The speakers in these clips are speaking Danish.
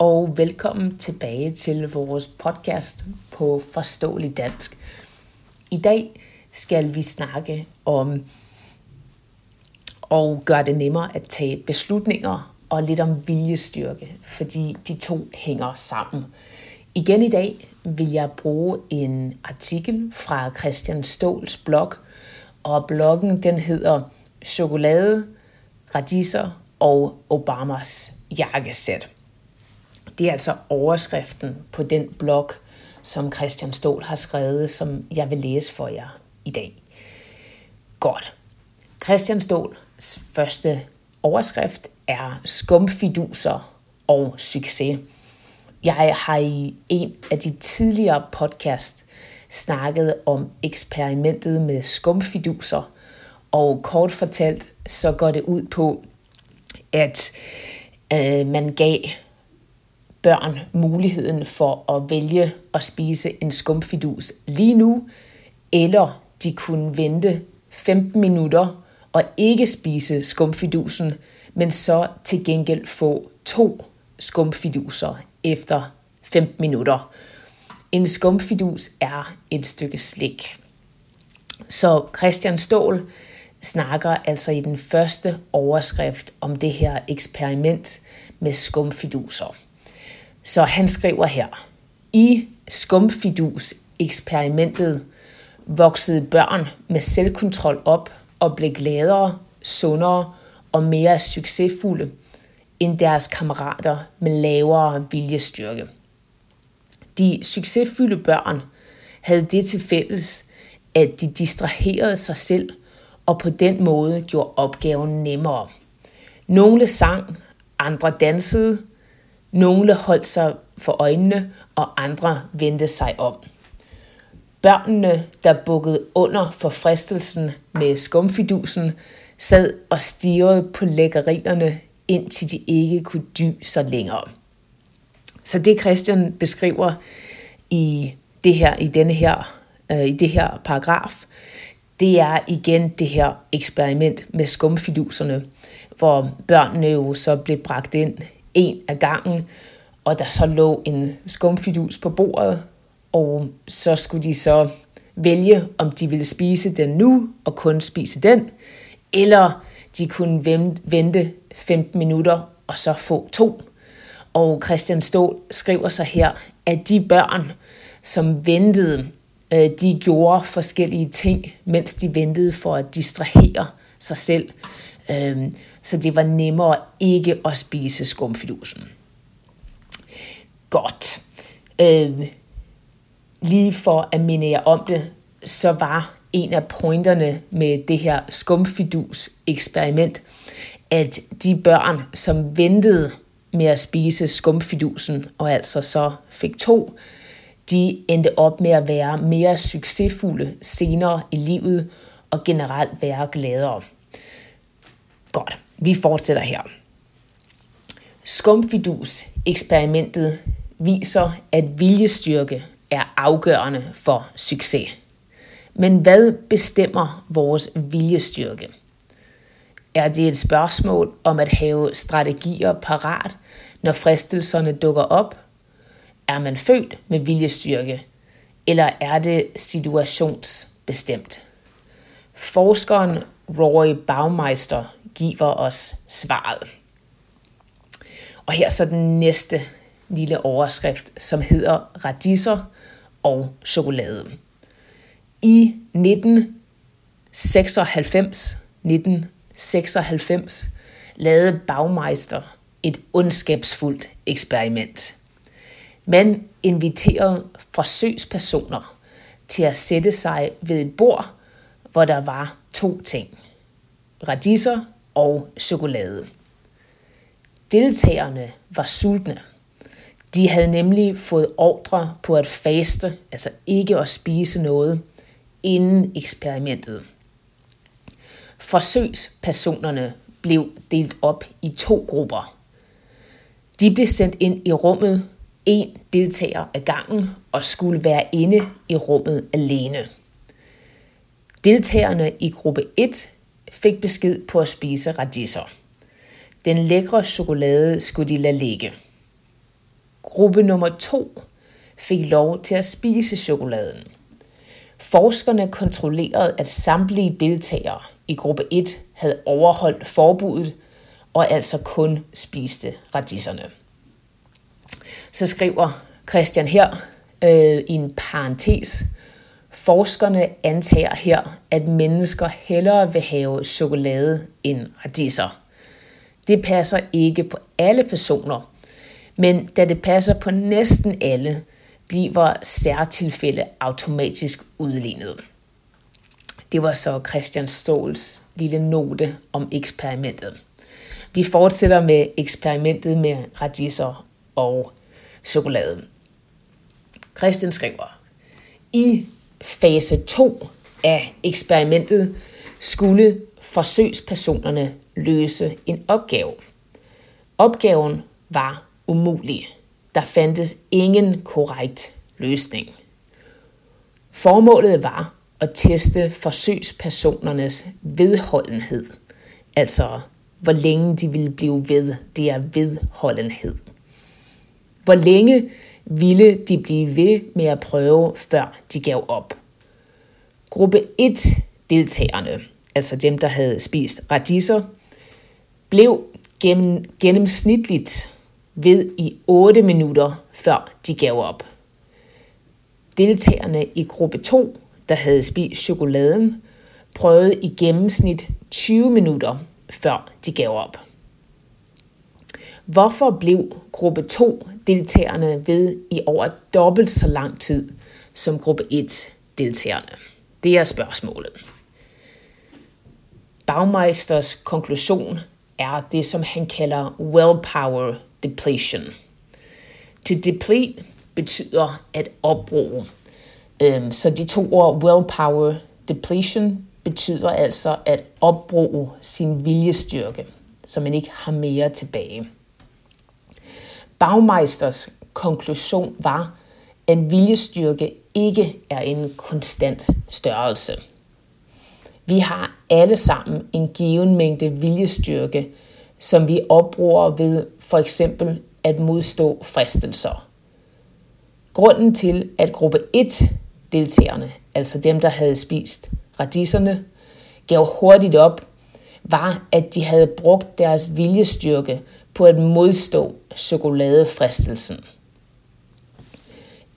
og velkommen tilbage til vores podcast på Forståelig Dansk. I dag skal vi snakke om og gøre det nemmere at tage beslutninger og lidt om viljestyrke, fordi de to hænger sammen. Igen i dag vil jeg bruge en artikel fra Christian Ståls blog, og bloggen den hedder Chokolade, radiser og Obamas jakkesæt. Det er altså overskriften på den blog, som Christian Stol har skrevet, som jeg vil læse for jer i dag. Godt. Christian Ståls første overskrift er skumfiduser og succes. Jeg har i en af de tidligere podcast snakket om eksperimentet med skumfiduser, og kort fortalt så går det ud på, at øh, man gav børn muligheden for at vælge at spise en skumfidus lige nu, eller de kunne vente 15 minutter og ikke spise skumfidusen, men så til gengæld få to skumfiduser efter 15 minutter. En skumfidus er et stykke slik. Så Christian Stål snakker altså i den første overskrift om det her eksperiment med skumfiduser. Så han skriver her, i skumfidus-eksperimentet voksede børn med selvkontrol op og blev gladere, sundere og mere succesfulde end deres kammerater med lavere viljestyrke. De succesfulde børn havde det til fælles, at de distraherede sig selv og på den måde gjorde opgaven nemmere. Nogle sang, andre dansede, nogle holdt sig for øjnene, og andre vendte sig om. Børnene, der bukkede under for fristelsen med skumfidusen, sad og stirrede på lækkerierne, indtil de ikke kunne dy sig længere. Så det Christian beskriver i det her i denne her øh, i det her paragraf, det er igen det her eksperiment med skumfiduserne, hvor børnene jo så blev bragt ind en af gangen, og der så lå en skumfidus på bordet, og så skulle de så vælge, om de ville spise den nu og kun spise den, eller de kunne vente 15 minutter og så få to. Og Christian Stål skriver så her, at de børn, som ventede, øh, de gjorde forskellige ting, mens de ventede for at distrahere sig selv. Øhm, så det var nemmere ikke at spise skumfidusen. Godt. Øhm, lige for at minde jer om det, så var en af pointerne med det her skumfidus eksperiment, at de børn, som ventede med at spise skumfidusen, og altså så fik to, de endte op med at være mere succesfulde senere i livet og generelt være gladere. Godt, vi fortsætter her. Skumfidus-eksperimentet viser, at viljestyrke er afgørende for succes. Men hvad bestemmer vores viljestyrke? Er det et spørgsmål om at have strategier parat, når fristelserne dukker op? Er man født med viljestyrke, eller er det situationsbestemt? Forskeren Roy Baumeister giver os svaret. Og her så den næste lille overskrift, som hedder radiser og chokolade. I 1996, 1996 lavede Baumeister et ondskabsfuldt eksperiment. Man inviterede forsøgspersoner til at sætte sig ved et bord, hvor der var to ting. Radiser og chokolade. Deltagerne var sultne. De havde nemlig fået ordre på at faste, altså ikke at spise noget, inden eksperimentet. Forsøgspersonerne blev delt op i to grupper. De blev sendt ind i rummet, en deltager ad gangen, og skulle være inde i rummet alene. Deltagerne i gruppe 1 fik besked på at spise radiser. Den lækre chokolade skulle de lade ligge. Gruppe nummer 2 fik lov til at spise chokoladen. Forskerne kontrollerede, at samtlige deltagere i gruppe 1 havde overholdt forbuddet og altså kun spiste radisserne. Så skriver Christian her øh, i en parentes, Forskerne antager her, at mennesker hellere vil have chokolade end radiser. Det passer ikke på alle personer, men da det passer på næsten alle, bliver særtilfælde automatisk udlignet. Det var så Christian Ståls lille note om eksperimentet. Vi fortsætter med eksperimentet med radiser og chokolade. Christian skriver, i fase 2 af eksperimentet skulle forsøgspersonerne løse en opgave. Opgaven var umulig. Der fandtes ingen korrekt løsning. Formålet var at teste forsøgspersonernes vedholdenhed, altså hvor længe de ville blive ved, det er vedholdenhed. Hvor længe ville de blive ved med at prøve, før de gav op. Gruppe 1 deltagerne, altså dem, der havde spist radiser, blev gennem, gennemsnitligt ved i 8 minutter, før de gav op. Deltagerne i gruppe 2, der havde spist chokoladen, prøvede i gennemsnit 20 minutter, før de gav op. Hvorfor blev gruppe 2 deltagerne ved i over dobbelt så lang tid som gruppe 1 deltagerne? Det er spørgsmålet. Baumeisters konklusion er det, som han kalder willpower depletion. To deplete betyder at opbruge. Øhm, så de to ord willpower depletion betyder altså at opbruge sin viljestyrke, så man ikke har mere tilbage. Bagmeisters konklusion var, at viljestyrke ikke er en konstant størrelse. Vi har alle sammen en given mængde viljestyrke, som vi opbruger ved for eksempel at modstå fristelser. Grunden til, at gruppe 1 deltagerne, altså dem, der havde spist radisserne, gav hurtigt op, var, at de havde brugt deres viljestyrke på at modstå chokoladefristelsen.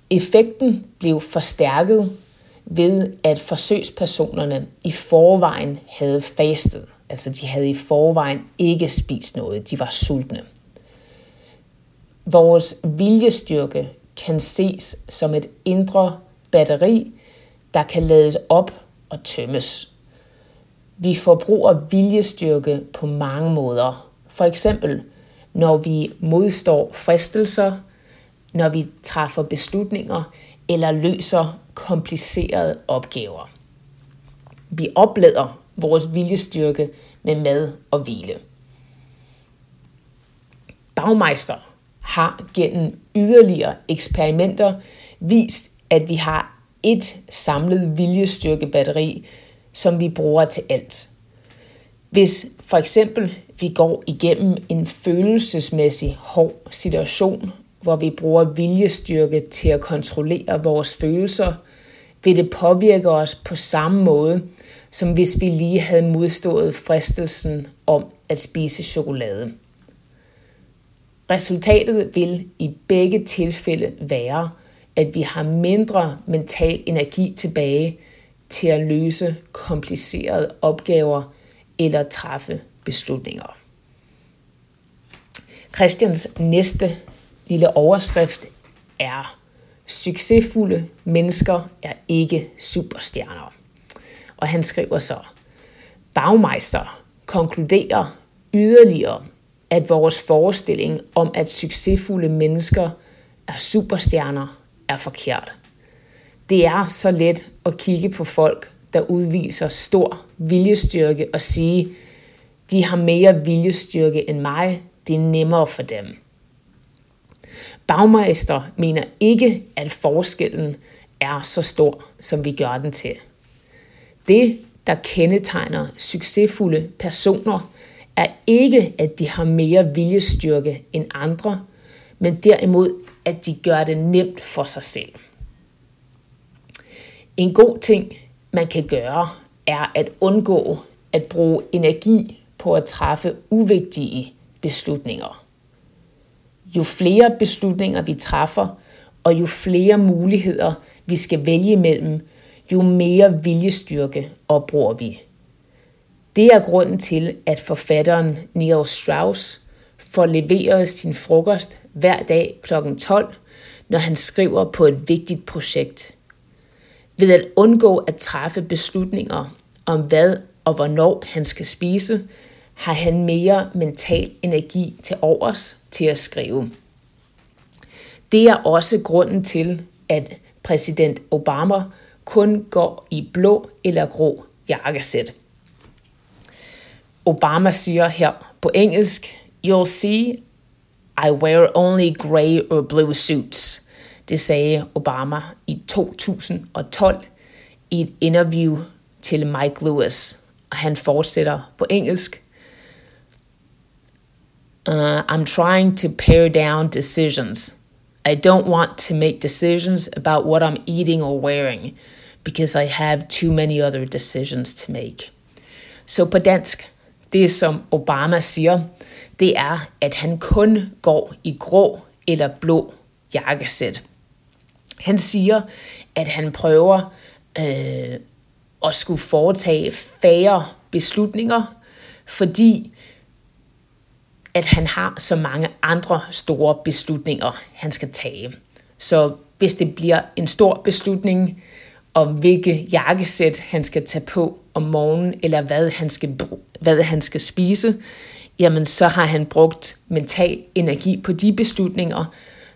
Effekten blev forstærket ved, at forsøgspersonerne i forvejen havde fastet. Altså de havde i forvejen ikke spist noget. De var sultne. Vores viljestyrke kan ses som et indre batteri, der kan lades op og tømmes. Vi forbruger viljestyrke på mange måder. For eksempel når vi modstår fristelser, når vi træffer beslutninger eller løser komplicerede opgaver. Vi oplader vores viljestyrke med mad og hvile. Bagmeister har gennem yderligere eksperimenter vist, at vi har et samlet viljestyrkebatteri, som vi bruger til alt. Hvis for eksempel vi går igennem en følelsesmæssig hård situation, hvor vi bruger viljestyrke til at kontrollere vores følelser, vil det påvirke os på samme måde, som hvis vi lige havde modstået fristelsen om at spise chokolade. Resultatet vil i begge tilfælde være, at vi har mindre mental energi tilbage til at løse komplicerede opgaver eller træffe beslutninger. Christians næste lille overskrift er Succesfulde mennesker er ikke superstjerner. Og han skriver så, Bagmeister konkluderer yderligere, at vores forestilling om, at succesfulde mennesker er superstjerner, er forkert. Det er så let at kigge på folk, der udviser stor viljestyrke og sige, de har mere viljestyrke end mig, det er nemmere for dem. Bagmeister mener ikke, at forskellen er så stor, som vi gør den til. Det, der kendetegner succesfulde personer, er ikke, at de har mere viljestyrke end andre, men derimod, at de gør det nemt for sig selv. En god ting, man kan gøre, er at undgå at bruge energi på at træffe uvigtige beslutninger. Jo flere beslutninger vi træffer, og jo flere muligheder vi skal vælge imellem, jo mere viljestyrke opbruger vi. Det er grunden til, at forfatteren Neil Strauss får leveret sin frokost hver dag kl. 12, når han skriver på et vigtigt projekt. Ved at undgå at træffe beslutninger om hvad og hvornår han skal spise, har han mere mental energi til overs til at skrive. Det er også grunden til, at præsident Obama kun går i blå eller grå jakkesæt. Obama siger her på engelsk, You'll see, I wear only gray or blue suits. Det sagde Obama i 2012 i et interview til Mike Lewis. Og han fortsætter på engelsk. Uh, I'm trying to pare down decisions. I don't want to make decisions about what I'm eating or wearing because I have too many other decisions to make. Så på dansk, det som Obama siger, det er, at han kun går i grå eller blå jakkesæt. Han siger, at han prøver øh, at skulle foretage færre beslutninger, fordi at han har så mange andre store beslutninger, han skal tage. Så hvis det bliver en stor beslutning om hvilke jakkesæt han skal tage på om morgenen, eller hvad han skal, hvad han skal spise, jamen så har han brugt mental energi på de beslutninger,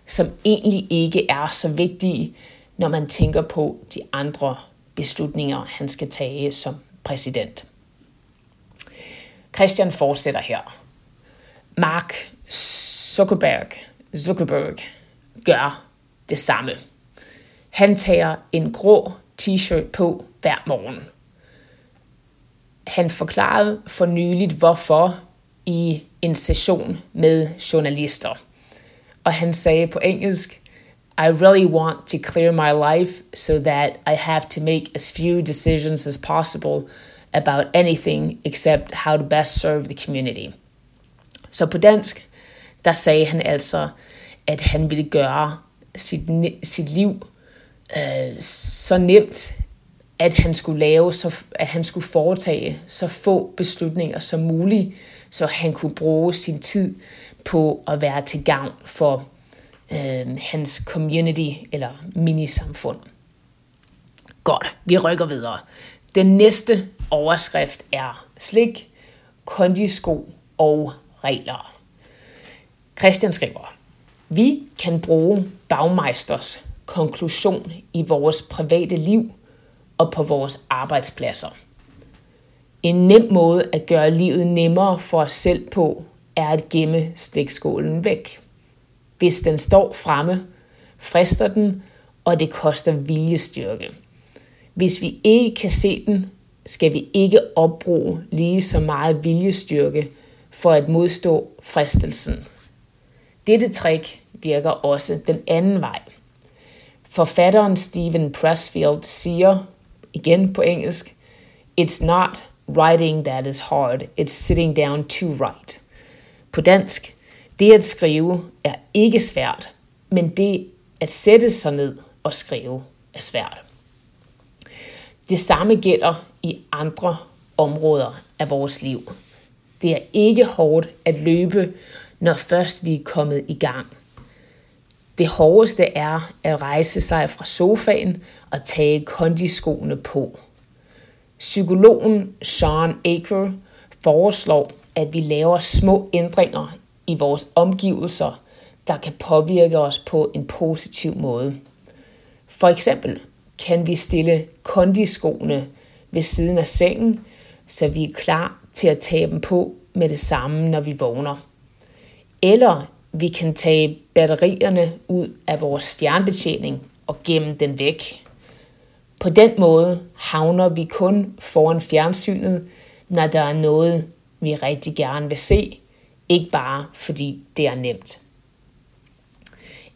som egentlig ikke er så vigtige, når man tænker på de andre beslutninger, han skal tage som præsident. Christian fortsætter her. Mark Zuckerberg, Zuckerberg gør det samme. Han tager en grå t-shirt på hver morgen. Han forklarede for nyligt, hvorfor i en session med journalister. Og han sagde på engelsk, I really want to clear my life so that I have to make as few decisions as possible about anything except how to best serve the community. Så på dansk, der sagde han altså, at han ville gøre sit, sit liv øh, så nemt, at han skulle lave, så, at han skulle foretage så få beslutninger som muligt, så han kunne bruge sin tid på at være til gavn for øh, hans community eller minisamfund. Godt, vi rykker videre. Den næste overskrift er slik, kondisko og regler. Christian skriver, vi kan bruge bagmeisters konklusion i vores private liv og på vores arbejdspladser. En nem måde at gøre livet nemmere for os selv på, er at gemme stikskålen væk. Hvis den står fremme, frister den, og det koster viljestyrke. Hvis vi ikke kan se den, skal vi ikke opbruge lige så meget viljestyrke for at modstå fristelsen. Dette trick virker også den anden vej. Forfatteren Stephen Pressfield siger, igen på engelsk, It's not writing that is hard, it's sitting down to write. På dansk, det at skrive er ikke svært, men det at sætte sig ned og skrive er svært. Det samme gælder i andre områder af vores liv. Det er ikke hårdt at løbe, når først vi er kommet i gang. Det hårdeste er at rejse sig fra sofaen og tage kondiskoene på. Psykologen Sean Aker foreslår, at vi laver små ændringer i vores omgivelser, der kan påvirke os på en positiv måde. For eksempel kan vi stille kondiskoene ved siden af sengen, så vi er klar til at tage dem på med det samme, når vi vågner. Eller vi kan tage batterierne ud af vores fjernbetjening og gemme den væk. På den måde havner vi kun foran fjernsynet, når der er noget, vi rigtig gerne vil se, ikke bare fordi det er nemt.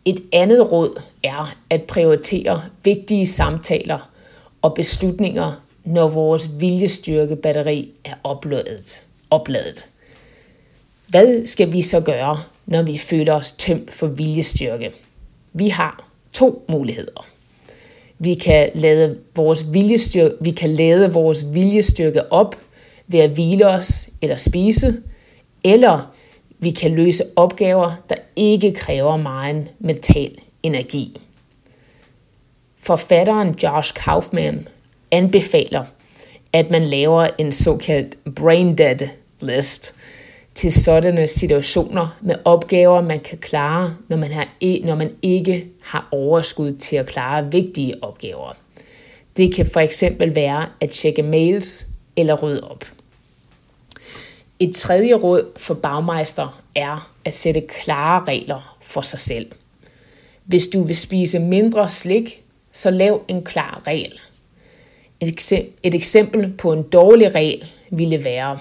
Et andet råd er at prioritere vigtige samtaler og beslutninger, når vores viljestyrkebatteri er opladet. opladet. Hvad skal vi så gøre, når vi føler os tømt for viljestyrke? Vi har to muligheder. Vi kan lade vores viljestyrke, vi kan lade vores viljestyrke op ved at hvile os eller spise, eller vi kan løse opgaver, der ikke kræver meget mental energi. Forfatteren Josh Kaufman anbefaler, at man laver en såkaldt brain dead list til sådanne situationer med opgaver, man kan klare, når man, har, e-, når man ikke har overskud til at klare vigtige opgaver. Det kan for eksempel være at tjekke mails eller rydde op. Et tredje råd for bagmeister er at sætte klare regler for sig selv. Hvis du vil spise mindre slik, så lav en klar regel. Et eksempel på en dårlig regel ville være,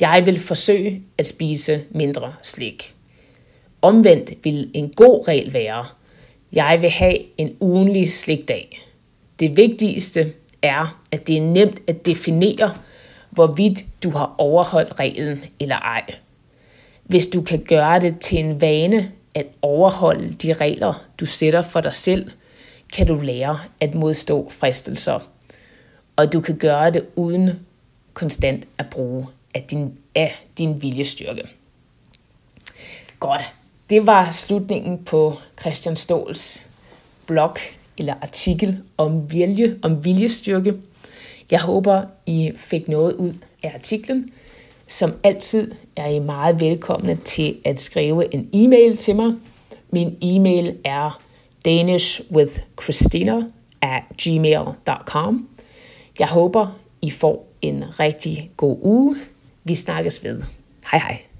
jeg vil forsøge at spise mindre slik. Omvendt vil en god regel være, jeg vil have en ugenlig slikdag. Det vigtigste er, at det er nemt at definere, hvorvidt du har overholdt reglen eller ej. Hvis du kan gøre det til en vane at overholde de regler, du sætter for dig selv, kan du lære at modstå fristelser. Og du kan gøre det uden konstant at bruge af din, af din viljestyrke. Godt, det var slutningen på Christian Ståls blog eller artikel om vilje, om viljestyrke. Jeg håber, I fik noget ud af artiklen. Som altid er I meget velkomne til at skrive en e-mail til mig. Min e-mail er danishwithchristina at gmail.com. Jeg håber, I får en rigtig god uge. Vi snakkes ved. Hej hej.